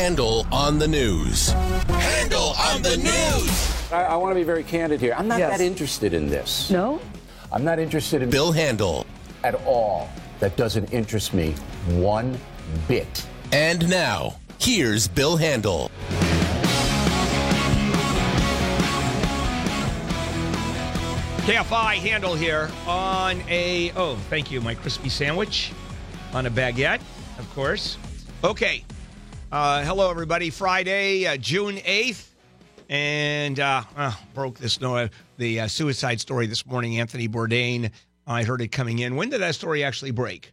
Handel on the news. Handel on the news. I, I want to be very candid here. I'm not Yes. that interested in this. No? I'm not interested in Bill Handel at all. That doesn't interest me one bit. And now, here's Bill Handel. KFI Handel here on a oh thank you my crispy sandwich on a baguette of course okay uh, hello everybody Friday uh, June 8th and uh, uh, broke this no the uh, suicide story this morning Anthony Bourdain I heard it coming in when did that story actually break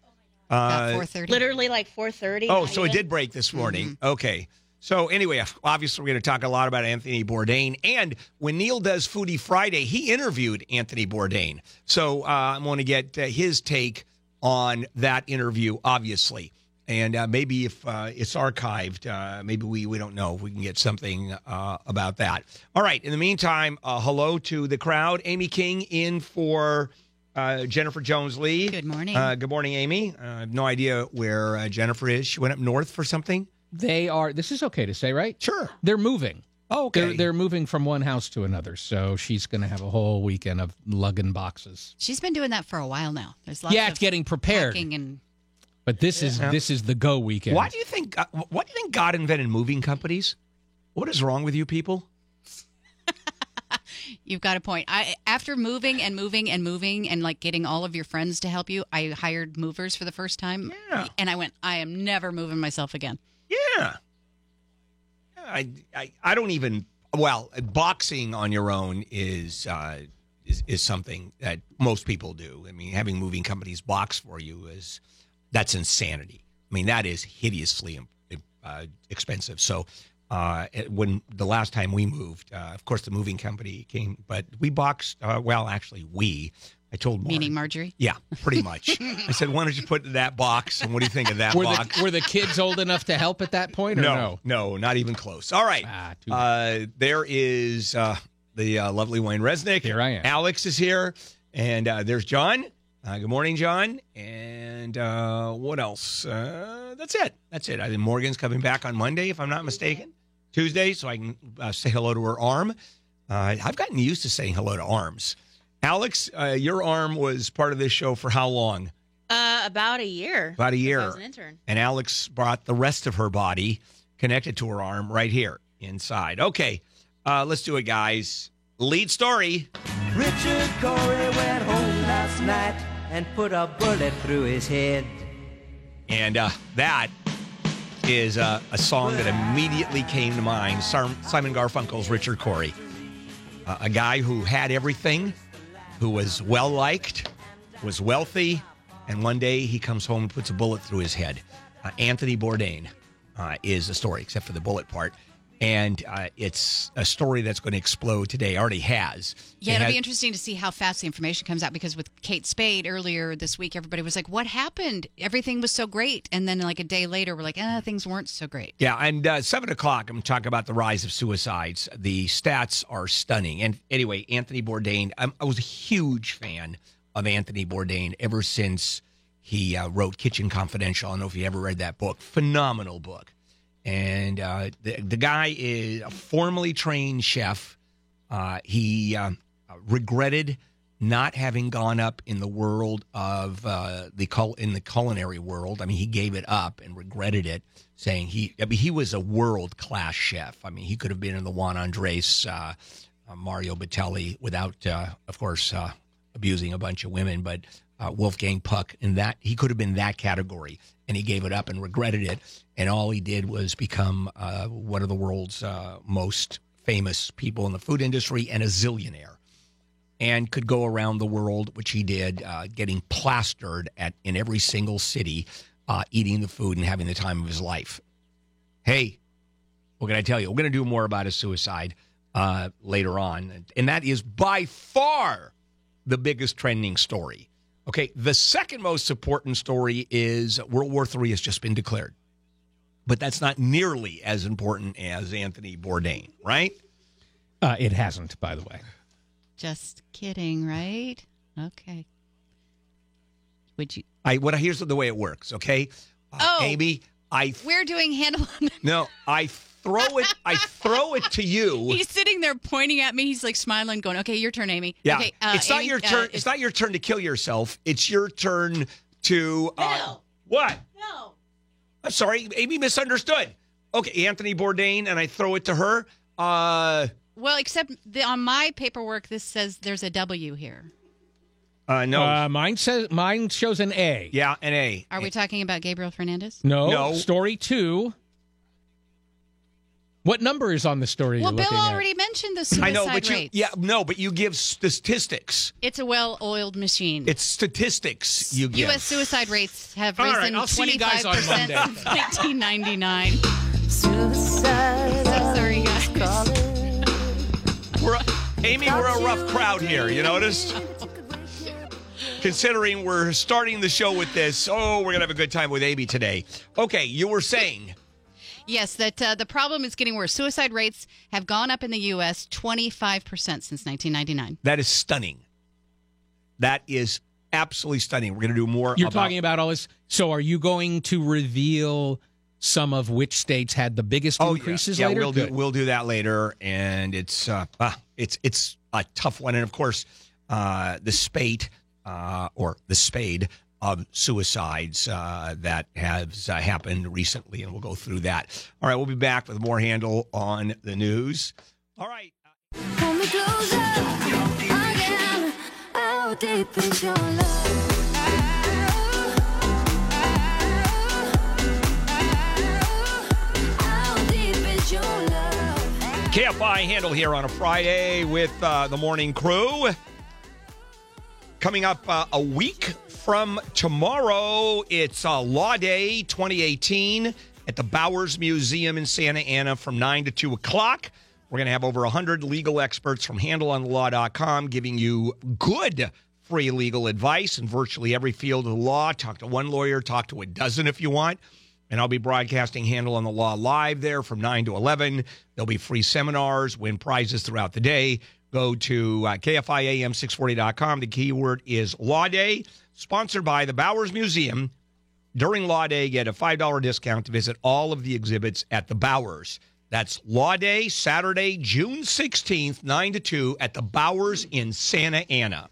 About 4:30. Literally like 4:30. Oh, not so it did break this morning. Okay. So anyway, obviously we're going to talk a lot about Anthony Bourdain, and when Neil does Foodie Friday, he interviewed Anthony Bourdain. So uh, I'm going to get uh, his take on that interview, obviously, and uh, maybe if uh, it's archived, uh, maybe we we don't know if we can get something uh, about that. All right. In the meantime, uh, hello to the crowd. Amy King in for. Uh, Jennifer Jones Lee. Good morning. Uh, good morning, Amy. Uh, I have no idea where uh, Jennifer is. She went up north for something. They are. This is okay to say, right? Sure. They're moving. Oh, okay. They're they're moving from one house to another, so she's going to have a whole weekend of lugging boxes. She's been doing that for a while now. There's lots yeah, of it's getting prepared. packing and But this is Yeah. this is the go weekend. Why do you think? Uh, why do you think God invented moving companies? What is wrong with you people? you've got a point. I after moving and moving and moving and like getting all of your friends to help you, I hired movers for the first time. Yeah. And I went, I am never moving myself again. Yeah. I, I I don't even. Well, boxing on your own is uh, is is something that most people do. I mean, having moving companies box for you is that's insanity. I mean, that is hideously uh, expensive. So. Uh, when the last time we moved, uh, of course, the moving company came, but we boxed. Uh, well, actually, we. I told Mark. Meaning Marjorie. Yeah, pretty much. I said, "Why don't you put that box?" And what do you think of that Were box? the, were the kids old enough to help at that point or no? no, no, not even close. All right, ah, uh, there is uh, the uh, lovely Wayne Resnick. Here I am. Alex is here. And uh, there's John. Uh, good morning, John. And uh, what else? Uh, that's it. That's it. I think Morgan's coming back on Monday, if I'm not mistaken. Tuesday, so I can uh, say hello to her arm. Uh, I've gotten used to saying hello to arms. Alex, uh, your arm was part of this show for how long? Uh, about a year. About a year. I was an intern. and Alex brought the rest of her body connected to her arm right here inside. Okay, uh, let's do it, guys. Lead story. Richard Cory went home last night and put a bullet through his head. And uh, that is uh, a song that immediately came to mind Simon Garfunkel's Richard Cory. Uh, a guy who had everything, who was well liked, was wealthy, and one day he comes home and puts a bullet through his head. Uh, Anthony Bourdain uh, is the story, except for the bullet part. And uh, it's a story that's going to explode today, already has. Yeah, It it'll has- be interesting to see how fast the information comes out because with Kate Spade earlier this week, everybody was like, What happened? Everything was so great. And then like a day later, we're like, ah, things weren't so great. Yeah, and uh, seven o'clock, I'm talking about the rise of suicides. The stats are stunning. And anyway, Anthony Bourdain, I'm, I was a huge fan of Anthony Bourdain ever since he uh, wrote Kitchen Confidential. I don't know if you ever read that book. Phenomenal book. And uh, the, the guy is a formally trained chef. Uh, he uh, regretted not having gone up in the world of uh, the cul- in the culinary world. I mean, he gave it up and regretted it, saying he. I mean, he was a world class chef. I mean, he could have been in the Juan Andres, uh, uh, Mario Batali, without, of course, abusing a bunch of women, but Wolfgang Puck in that he could have been that category, and he gave it up and regretted it. And all he did was become uh, one of the world's uh, most famous people in the food industry and a zillionaire and could go around the world, which he did, uh, getting plastered at in every single city, uh, eating the food and having the time of his life. Hey, what can I tell you? We're going to do more about his suicide uh, later on, and that is by far the biggest trending story. Okay, the second most important story is World War III has just been declared, but that's not nearly as important as Anthony Bourdain, right? Uh, it hasn't, by the way. Just kidding, right? Okay. Would you? I what here's the way it works. Okay, uh, Oh. Amy, I We're doing Handel on no, I throw it. I throw it to you. He's sitting there pointing at me. He's like smiling, going, "Okay, your turn, Amy." Yeah, Okay, uh, it's not Amy, your uh, turn. it's not your turn to kill yourself. It's your turn to uh, No. what? No. I'm sorry, Amy misunderstood. Okay, Anthony Bourdain, and I throw it to her. Uh, Well, except the, on my paperwork, this says there's a W here. uh no, Uh, mine says mine shows an A. yeah, an A. Are we talking about Gabriel Fernandez? No, No. story two. What number is on the story? Well, you're Bill looking at? already mentioned the suicide rate. I know, but you, rates. yeah, no, but you give statistics. It's a well-oiled machine. It's statistics you give. U.S. suicide rates have All right, risen I'll see you guys on 25% Monday. since 1999. So sorry, guys. We're, Amy, we're a rough crowd here. You noticed? Considering we're starting the show with this, oh, we're gonna have a good time with Amy today. Okay, you were saying. Yes, that uh, the problem is getting worse. Suicide rates have gone up in the U.S. 25% since 1999. That is stunning. That is absolutely stunning. We're going to do more. You're about, talking about all this. So, are you going to reveal some of which states had the biggest oh, increases yeah, yeah later? we'll do we'll do that later, and it's uh, ah, it's it's a tough one, and of course, uh, the spate uh, or the spade of suicides uh, that has uh, happened recently, and we'll go through that. All right, we'll be back with more Handel on the news. All right. Pull me closer again. How deep is your love? How deep is your love? KFI Handel here on a Friday with uh, the morning crew. Coming up uh, a week from tomorrow, it's uh, Law Day 2018 at the Bowers Museum in Santa Ana from 9 to 2 o'clock. We're going to have over 100 legal experts from handelonthelaw.com giving you good free legal advice in virtually every field of the law. Talk to one lawyer, talk to a dozen if you want. And I'll be broadcasting Handel on the Law live there from 9 to 11. There'll be free seminars, win prizes throughout the day. Go to uh, KFIAM640.com. The keyword is Law Day, sponsored by the Bowers Museum. During Law Day, get a $5 discount to visit all of the exhibits at the Bowers. That's Law Day, Saturday, June 16th, 9 to 2 at the Bowers in Santa Ana.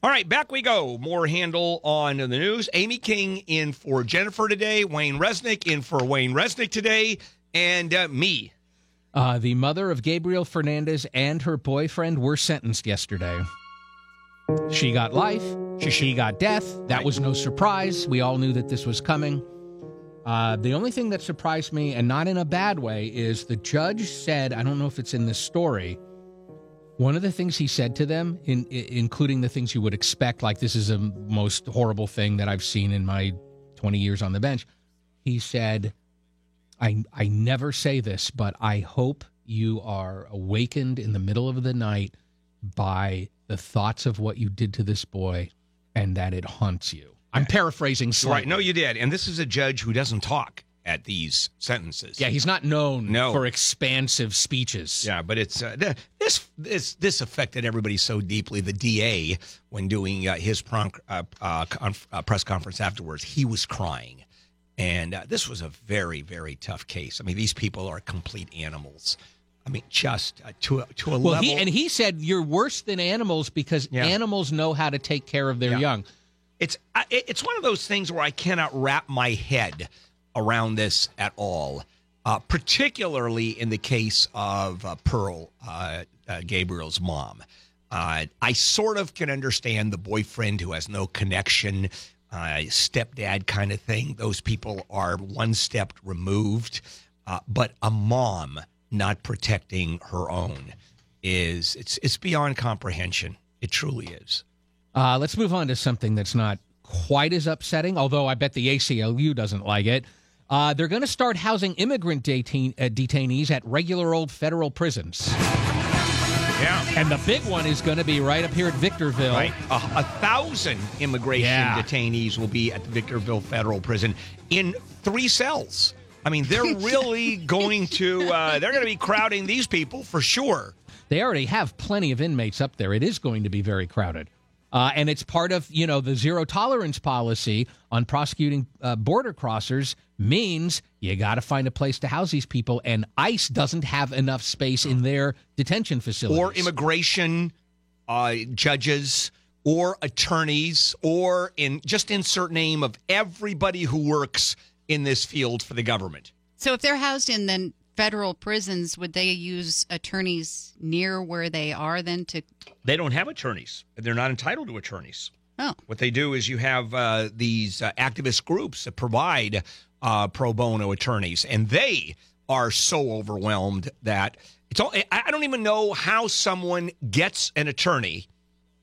All right, back we go. More Handel on the news. Amy King in for Jennifer today. Wayne Resnick in for Wayne Resnick today. And uh, me. Uh, the mother of Gabriel Fernandez and her boyfriend were sentenced yesterday. She got life. She, she got death. That was no surprise. We all knew that this was coming. Uh, the only thing that surprised me, and not in a bad way, is the judge said, I don't know if it's in this story, one of the things he said to them, in, i including the things you would expect, like this is the most horrible thing that I've seen in my 20 years on the bench, he said, I, I never say this, but I hope you are awakened in the middle of the night by the thoughts of what you did to this boy and that it haunts you. I'm paraphrasing slightly. Right. No, you did. And this is a judge who doesn't talk at these sentences. Yeah, he's not known No. for expansive speeches. Yeah, but it's uh, th- this this this affected everybody so deeply. The DA, when doing uh, his pron- uh, uh, conf- uh, press conference afterwards, he was crying, and uh, this was a very very tough case. I mean, these people are complete animals. I mean, just uh, to a, to a Well, level. he and he said you're worse than animals because Yeah. animals know how to take care of their Yeah. young. it's I- it's one of those things where I cannot wrap my head around this at all. Uh, particularly in the case of uh, Pearl, uh, uh, Gabriel's mom. Uh, I sort of can understand the boyfriend who has no connection, uh, stepdad kind of thing. Those people are one step removed. Uh, but a mom not protecting her own is it's it's beyond comprehension. It truly is. Uh, let's move on to something that's not quite as upsetting, although I bet the ACLU doesn't like it. Uh, they're going to start housing immigrant detain- uh, detainees at regular old federal prisons. Yeah. And the big one is going to be right up here at Victorville. Right. A, a thousand immigration Yeah. detainees will be at the Victorville Federal Prison in three cells. I mean, they're really going to, uh, they're going to be crowding these people for sure. They already have plenty of inmates up there. It is going to be very crowded. Uh, and it's part of, you know, the zero tolerance policy on prosecuting uh, border crossers means you got to find a place to house these people, and ICE doesn't have enough space in their detention facilities. or immigration uh, judges or attorneys or in just insert name of everybody who works in this field for the government. So if they're housed in then federal prisons, would they use attorneys near where they are then to? They don't have attorneys. They're not entitled to attorneys. Oh, What they do is you have uh, these uh, activist groups that provide uh, pro bono attorneys, and they are so overwhelmed that it's all. I I don't even know how someone gets an attorney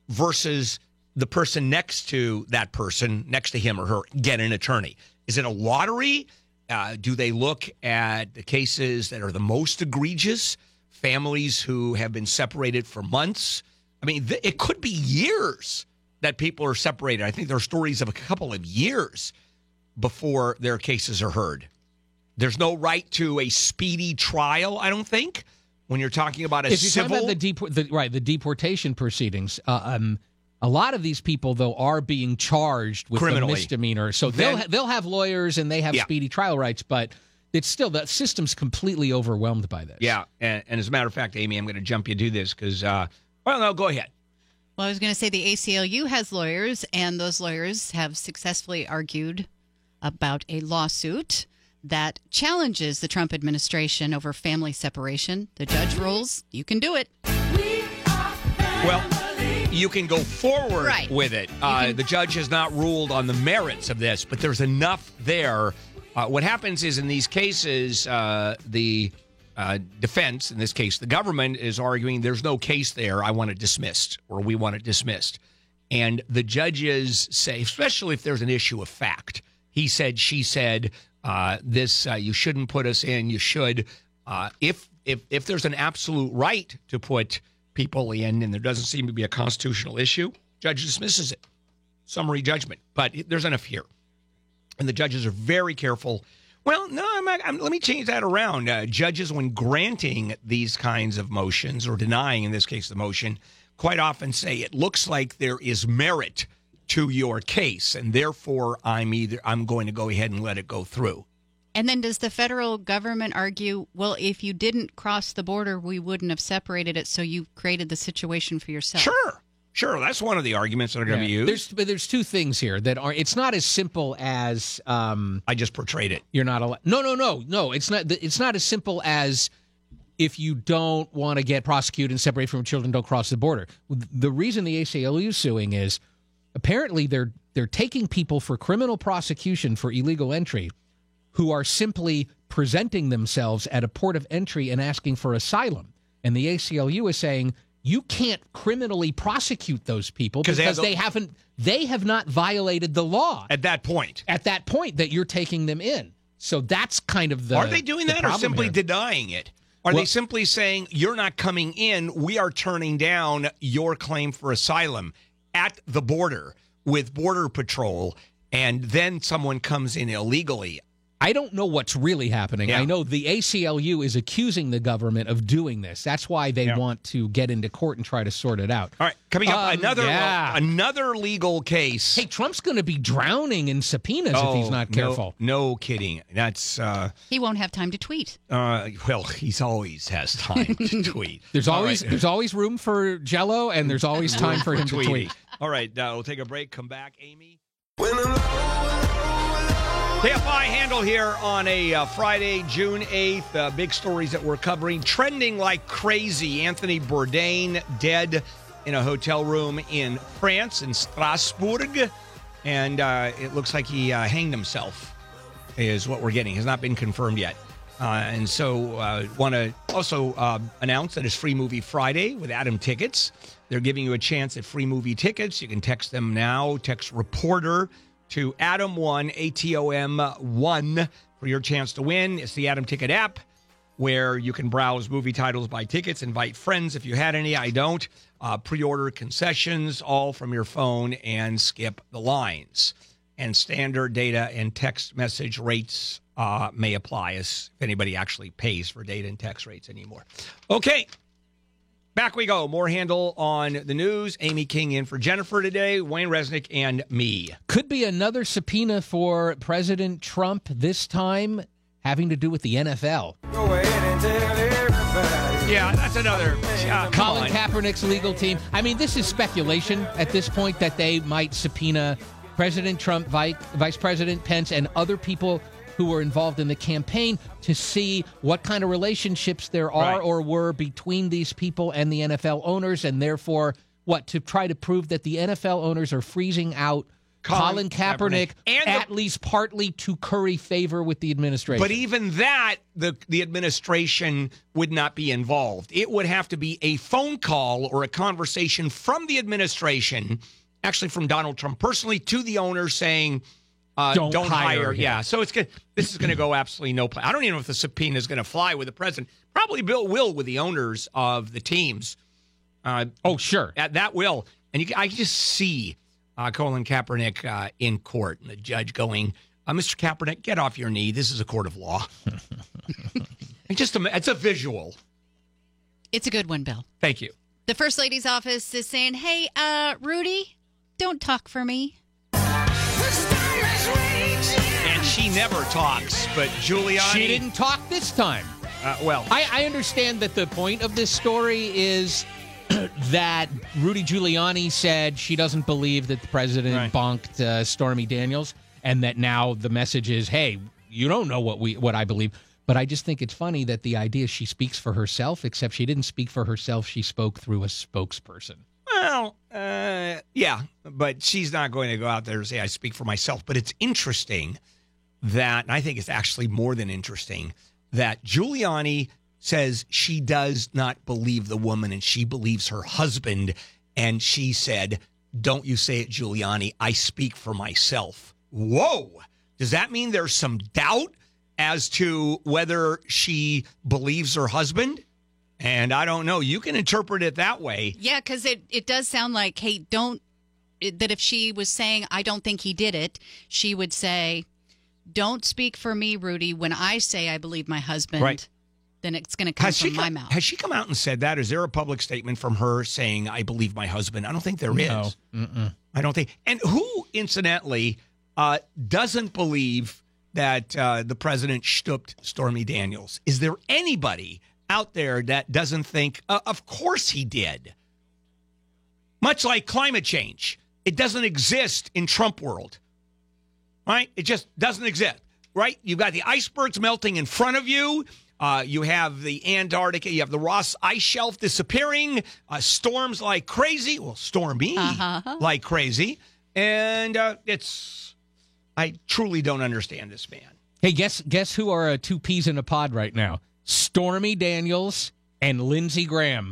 versus the person next to that person, next to him or her, get an attorney. Is it a lottery? Uh, do they look at the cases that are the most egregious? Families who have been separated for months. I mean, th- it could be years that people are separated. I think there are stories of a couple of years before their cases are heard. There's no right to a speedy trial, I don't think, when you're talking about a if you're civil. talking about the, depor- the right the deportation proceedings, uh, um, a lot of these people though are being charged with a Criminally. misdemeanor, so they'll ha- they'll have lawyers and they have Yeah. speedy trial rights, but it's still the system's completely overwhelmed by this. yeah, and, and as a matter of fact, Amy, I'm going to jump you to this because, uh, well, no, go ahead. well, I was going to say the ACLU has lawyers, and those lawyers have successfully argued about a lawsuit that challenges the Trump administration over family separation. The judge rules you can do it. Well, you can go forward Right. with it. Uh, can- the judge has not ruled on the merits of this, but there's enough there. Uh, what happens is in these cases, uh, the uh, defense, in this case, the government, is arguing there's no case there. I want it dismissed, or we want it dismissed. And the judges say, especially if there's an issue of fact, he said, she said, uh, this uh, you shouldn't put us in. You should, uh, if if if there's an absolute right to put people in, and there doesn't seem to be a constitutional issue, judge dismisses it. Summary judgment. But there's enough here, and the judges are very careful. Well, no, I'm, I'm, let me change that around. Uh, judges, when granting these kinds of motions or denying, in this case, the motion, quite often say it looks like there is merit to your case, and therefore I'm either I'm going to go ahead and let it go through. And then does the federal government argue, well, if you didn't cross the border, we wouldn't have separated it, so you created the situation for yourself? Sure, sure. That's one of the arguments that are going to be used. There's but there's two things here that are. It's not as simple as um, I just portrayed it. you're not allowed. No, no, no, no. It's not. It's not as simple as if you don't want to get prosecuted and separate from children, don't cross the border. The reason the ACLU is suing is apparently they're they're taking people for criminal prosecution for illegal entry who are simply presenting themselves at a port of entry and asking for asylum. And the ACLU is saying you can't criminally prosecute those people because they they, have the- haven't they have not violated the law At that point, at that point that you're taking them in. So that's kind of the are they doing the that or simply here. denying it? Are they simply saying you're not coming in? We are turning down your claim for asylum at the border with Border Patrol, and then someone comes in illegally. I don't know what's really happening. Yeah. I know the ACLU is accusing the government of doing this. That's why they Yeah. want to get into court and try to sort it out. All right, coming up Um, another yeah. another legal case. Hey, Trump's going to be drowning in subpoenas if he's Oh, not careful. No, kidding. That's uh, He won't have time to tweet. uh, well, he's always has time to tweet. There's All always right. there's always room for Jello, and there's always time for him to tweet. All right, uh, we'll take a break. Come back, Amy. KFI Handel here on a uh, Friday, June 8th. Uh, big stories that we're covering. Trending like crazy. Anthony Bourdain dead in a hotel room in France, in Strasbourg. And uh, it looks like he uh, hanged himself, is what we're getting. Has not been confirmed yet. Uh, and so, uh, want to also uh, announce that it's Free Movie Friday with Atom Tickets. They're giving you a chance at free movie tickets. You can text them now. Text reporter to Atom1, A T O M 1 for your chance to win. It's the Atom Ticket app where you can browse movie titles, buy tickets, invite friends if you had any. I don't. Uh, Pre order concessions, all from your phone, and skip the lines. And standard data and text message rates uh, may apply as if anybody actually pays for data and text rates anymore. Okay. Back we go. More handle on the news. Amy King in for Jennifer today, Wayne Resnick, and me. Could be another subpoena for President Trump, this time having to do with the NFL. Yeah, that's another. Uh, Colin on. Kaepernick's legal team. I mean, this is speculation at this point that they might subpoena President Trump, Vice President Pence, and other people who were involved in the campaign to see what kind of relationships there are Right. or were between these people and the NFL owners, and therefore, what to try to prove that the NFL owners are freezing out. Colin Colin, Kaepernick, Kaepernick. And the- at least partly to curry favor with the administration. But even that, the the administration would not be involved. It would have to be a phone call or a conversation from the administration, actually from Donald Trump personally, to the owner saying, uh, Don't "Don't, hire hire." him. Yeah, so it's good. This is going to go absolutely no play. I don't even know if the subpoena is going to fly with the president. Probably Bill will with the owners of the teams. Uh, oh, sure. that, that will. And you, I can just see uh, Colin Kaepernick uh, in court and the judge going, uh, Mr. Kaepernick, get off your knee. This is a court of law. It's just a, it's a visual. It's a good one, Bill. Thank you. The First Lady's office is saying, hey, uh, Rudy, don't talk for me. And she never talks, but Giuliani. She didn't talk this time. Uh, well, I, I understand that the point of this story is that Rudy Giuliani said she doesn't believe that the president Right. bonked uh, Stormy Daniels, and that now the message is, "Hey, you don't know what we what I believe." But I just think it's funny that the idea she speaks for herself, except she didn't speak for herself; she spoke through a spokesperson. Well, uh, yeah, but she's not going to go out there and say, I speak for myself. But it's interesting that, and I think it's actually more than interesting, that Giuliani says she does not believe the woman and she believes her husband. And she said, Don't you say it, Giuliani. I speak for myself. Whoa. Does that mean there's some doubt as to whether she believes her husband? And I don't know. You can interpret it that way. Yeah, because it, it does sound like, hey, don't, it, that if she was saying, I don't think he did it, she would say, don't speak for me, Rudy. When I say I believe my husband, Right. then it's going to come Has from my come, mouth. has she come out and said that? Is there a public statement from her saying I believe my husband? I don't think there is. No. I don't think. And who, incidentally, uh, doesn't believe that uh, the president stooped Stormy Daniels? Is there anybody out there that doesn't think? Uh, of course he did. Much like climate change, it doesn't exist in Trump world. Right? It just doesn't exist. Right? You've got the icebergs melting in front of you. Uh, you have the Antarctica. You have the Ross ice shelf disappearing. Uh, storms like crazy. Well, stormy Uh-huh. like crazy. And uh, it's, I truly don't understand this man. Hey, guess guess who are uh, two peas in a pod right now? Stormy Daniels and Lindsey Graham.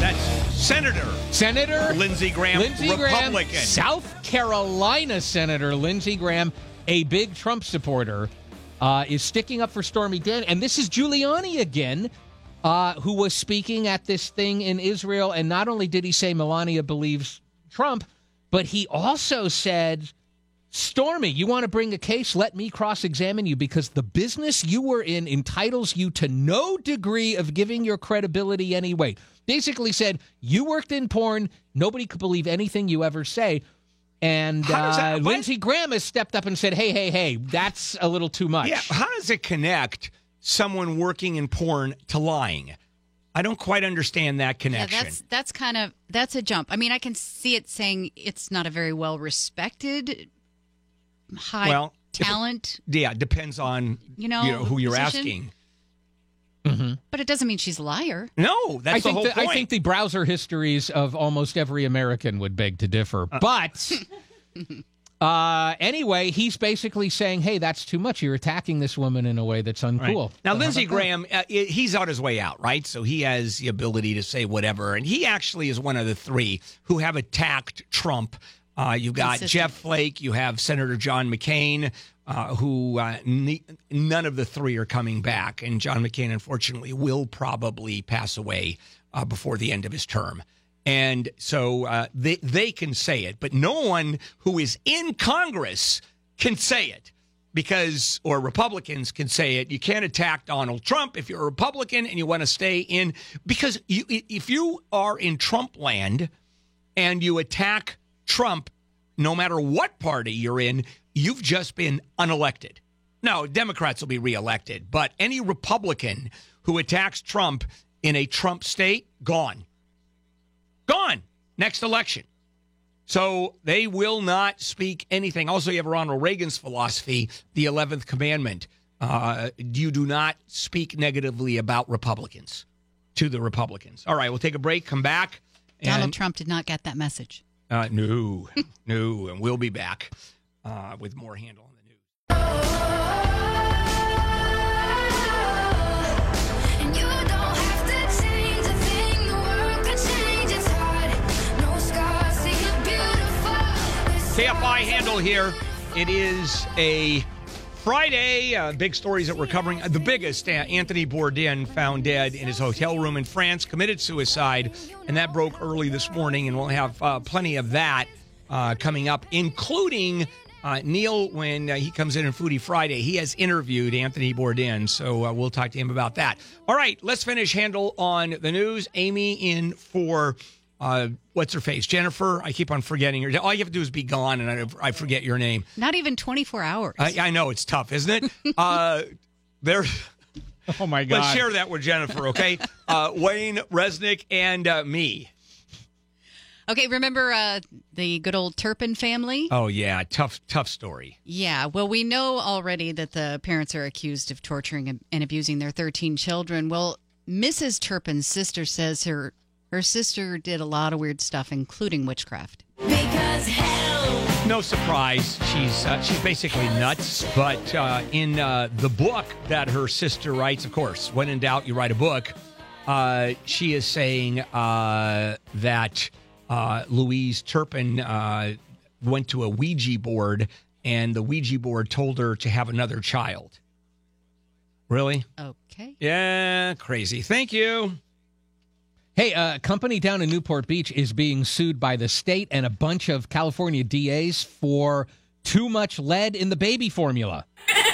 That's Senator Senator Lindsey Graham, Lindsey Graham, Republican. South Carolina Senator Lindsey Graham, a big Trump supporter, uh, is sticking up for Stormy Daniels. And this is Giuliani again, uh, who was speaking at this thing in Israel. And not only did he say Melania believes Trump, but he also said, Stormy, you want to bring a case? Let me cross examine you because the business you were in entitles you to no degree of giving your credibility any weight. Basically said, you worked in porn. Nobody could believe anything you ever say. And How that- uh. Lindsey Graham has stepped up and said, hey, hey, hey, that's a little too much. Yeah, how does it connect someone working in porn to lying? I don't quite understand that yeah, connection. that's that's kind of that's a jump. I mean, I can see it saying it's not a very well respected, high Well, if it- talent, yeah, depends on You know, who you're position? asking. but it doesn't mean she's a liar. No, that's I the think whole the, point. I think the browser histories of almost every American would beg to differ. Uh. but uh, anyway, he's basically saying, "Hey, that's too much. You're attacking this woman in a way that's Right. uncool." Now, So Lindsey? Graham, uh, he's on his way out, right? So he has the ability to say whatever. And he actually is one of the three who have attacked Trump. Uh, you've got Consistent. Jeff Flake, you have Senator John McCain, uh, who uh, ne- none of the three are coming back. And John McCain, unfortunately, will probably pass away uh, before the end of his term. And so uh, they, they can say it, but no one who is in Congress can say it. because, or Republicans can say it, you can't attack Donald Trump if you're a Republican and you want to stay in, because you, if you are in Trump land and you attack Trump, no matter what party you're in, you've just been unelected. No, Democrats will be reelected, but any Republican who attacks Trump in a Trump state, gone. Gone. Next election. So they will not speak anything. Also, you have Ronald Reagan's philosophy, the 11th commandment. Uh, you do not speak negatively about Republicans to the Republicans. All right, we'll take a break, come back. Donald Trump did not get that message. Uh, no, no, and we'll be back uh, with more Handel on the news. And you don't have to change a thing. The world could change. It's hard. No scars. See you're beautiful. KFI Handel here. It is a Friday. Uh, big stories that we're covering. The biggest, uh, Anthony Bourdain found dead in his hotel room in France, committed suicide, and that broke early this morning. And we'll have uh, plenty of that uh, coming up, including uh, Neil when he comes in on Foodie Friday. He has interviewed Anthony Bourdain, so we'll talk to him about that. All right, let's finish Handel on the news. Amy in for uh, what's her face? Jennifer. I keep on forgetting her. All you have to do is be gone, and I, I forget your name. Not even 24 hours. I, I know it's tough, isn't it? Uh, there. Oh my God. Let's share that with Jennifer, okay? Uh, Wayne Resnick and uh, me. okay, remember uh, the good old Turpin family? Oh yeah, tough, tough story. Yeah, well, we know already that the parents are accused of torturing and abusing their 13 children. Well, Mrs. Turpin's sister says her her sister did a lot of weird stuff, including witchcraft. Because hell. No surprise, she's uh, she's basically nuts. But uh, in uh, the book that her sister writes, of course, when in doubt, you write a book. Uh, she is saying uh, that uh, Louise Turpin uh, went to a Ouija board, and the Ouija board told her to have another child. Really? Okay. Yeah, crazy. Thank you. Hey, a company down in Newport Beach is being sued by the state and a bunch of California DAs for too much lead in the baby formula.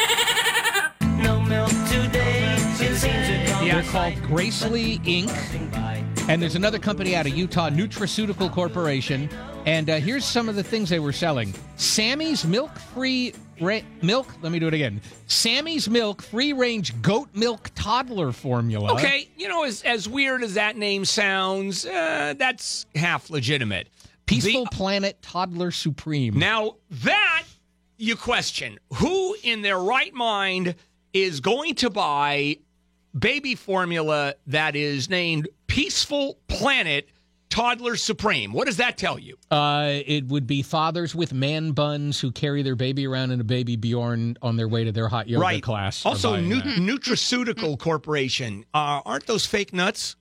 No milk today. It seems to come They're called Gracely Inc. And there's another company out of Utah, Nutraceutical Corporation. And uh, here's some of the things they were selling Sammy's milk free ra- milk. Let me do it again. Sammy's milk free range goat milk toddler formula. Okay, you know, as as weird as that name sounds, uh, that's half legitimate. Peaceful The- Planet Toddler Supreme. now that you question, who in their right mind is going to buy baby formula that is named Peaceful Planet Toddler Supreme? What does that tell you? Uh, it would be fathers with man buns who carry their baby around in a baby Bjorn on their way to their hot yoga right. class. Also, nu- Nutraceutical Corporation. Uh, aren't those fake nuts?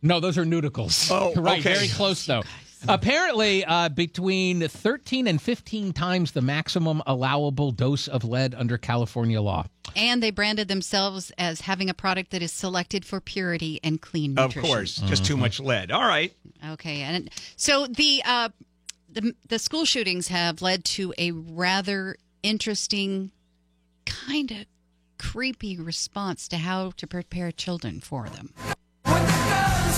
No, those are nudicles. Oh, right. okay. Very close, though. Apparently, uh, between 13 and 15 times the maximum allowable dose of lead under California law. And they branded themselves as having a product that is selected for purity and clean Of nutrition. course, just too much lead. All right. Okay, and so the uh, the the school shootings have led to a rather interesting, kind of creepy response to how to prepare children for them.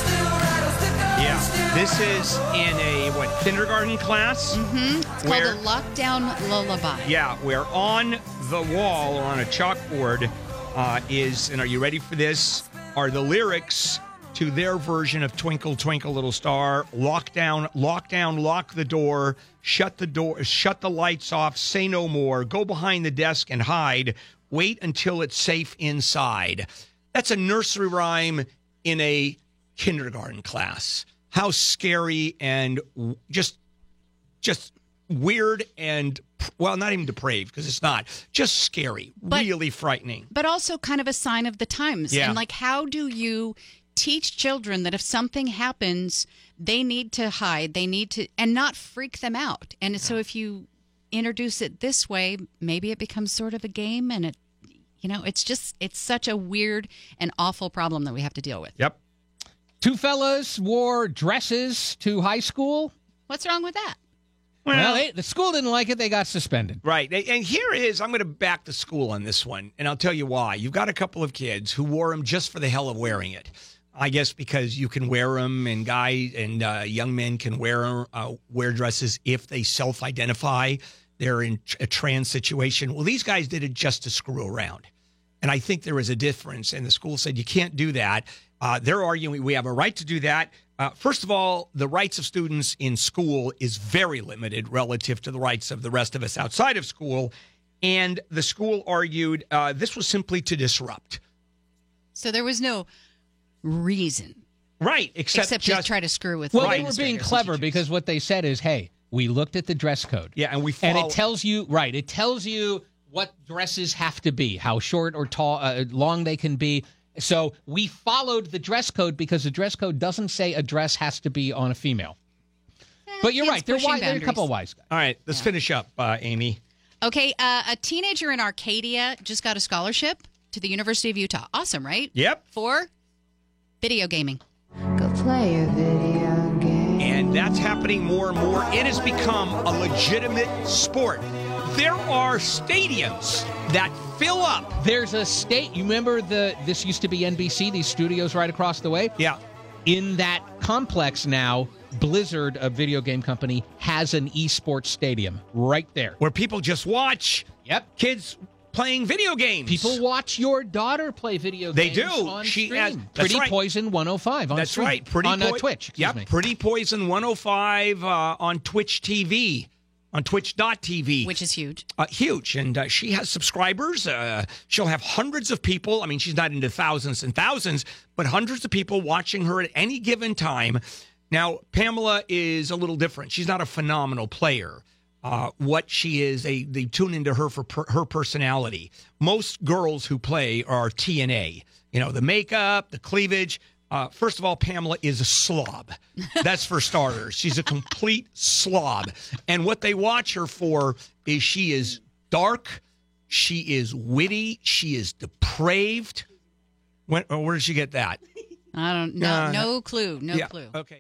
Yeah. This is in a what kindergarten class? Mm-hmm. It's Where- called a lockdown lullaby. Yeah, where on the wall or on a chalkboard uh, is, and are you ready for this? Are the lyrics to their version of Twinkle Twinkle Little Star? Lock down, lock down, lock the door, shut the door, shut the lights off, say no more, go behind the desk and hide, wait until it's safe inside. That's a nursery rhyme in a kindergarten class. How scary and just just weird and well, not even depraved because it's not. Just scary, But- really frightening. but also kind of a sign of the times. Yeah. And like, how do you teach children that if something happens, they need to hide, they need to, and not freak them out? And so if you introduce it this way, maybe it becomes sort of a game and it, you know, it's just, it's such a weird and awful problem that we have to deal with. Yep. Two fellas wore dresses to high school. What's wrong with that? Well, they, the school didn't like it. They got suspended. Right. And here is, I'm going to back the school on this one, and I'll tell you why. You've got a couple of kids who wore them just for the hell of wearing it. I guess because you can wear them, and guys and uh, young men can wear uh, wear dresses if they self-identify they're in a trans situation. Well, these guys did it just to screw around, and I think there is a difference. And the school said you can't do that. Uh, they're arguing we have a right to do that. Uh, first of all, the rights of students in school is very limited relative to the rights of the rest of us outside of school. And the school argued uh, this was simply to disrupt. So there was no reason Right, except, except just to try to screw with. Well, they were being clever because what they said is, "Hey, we looked at the dress code, yeah, and we and it tells you right. It tells you what dresses have to be, how short or tall, uh, long they can be." So we followed the dress code because the dress code doesn't say a dress has to be on a female. But you're right. They're, wise, they're a couple of wise guys. All right, let's finish up, uh, Amy. Okay, uh, a teenager in Arcadia just got a scholarship to the University of Utah. Awesome, right? Yep. For video gaming. Go play a video game. And that's happening more and more. It has become a legitimate sport. There are stadiums that fill up. There's a state. You remember the? This used to be NBC. These studios right across the way. Yeah. In that complex now, Blizzard, a video game company, has an esports stadium right there. Where people just watch Yep. kids playing video games. People watch your daughter play video They games. They do. On She stream. has- Pretty right. Poison 105 on That's stream. right. Pretty on uh, Twitch. Excuse Yep. me. Pretty Poison 105 uh, on Twitch TV, on Twitch.tv. which is huge. uh, huge. And uh, she has subscribers. Uh, she'll have hundreds of people. I mean, she's not into thousands and thousands, but hundreds of people watching her at any given time. Now, Pamela is a little different. She's not a phenomenal player. Uh, what she is, they, they tune into her for per, her personality. Most girls who play are TNA. You know, the makeup, the cleavage. Uh, first of all, Pamela is a slob. That's for starters. She's a complete slob. And what they watch her for is she is dark, she is witty, she is depraved. When, where did she get that? I don't know. Uh, no clue. No Yeah, clue. Okay.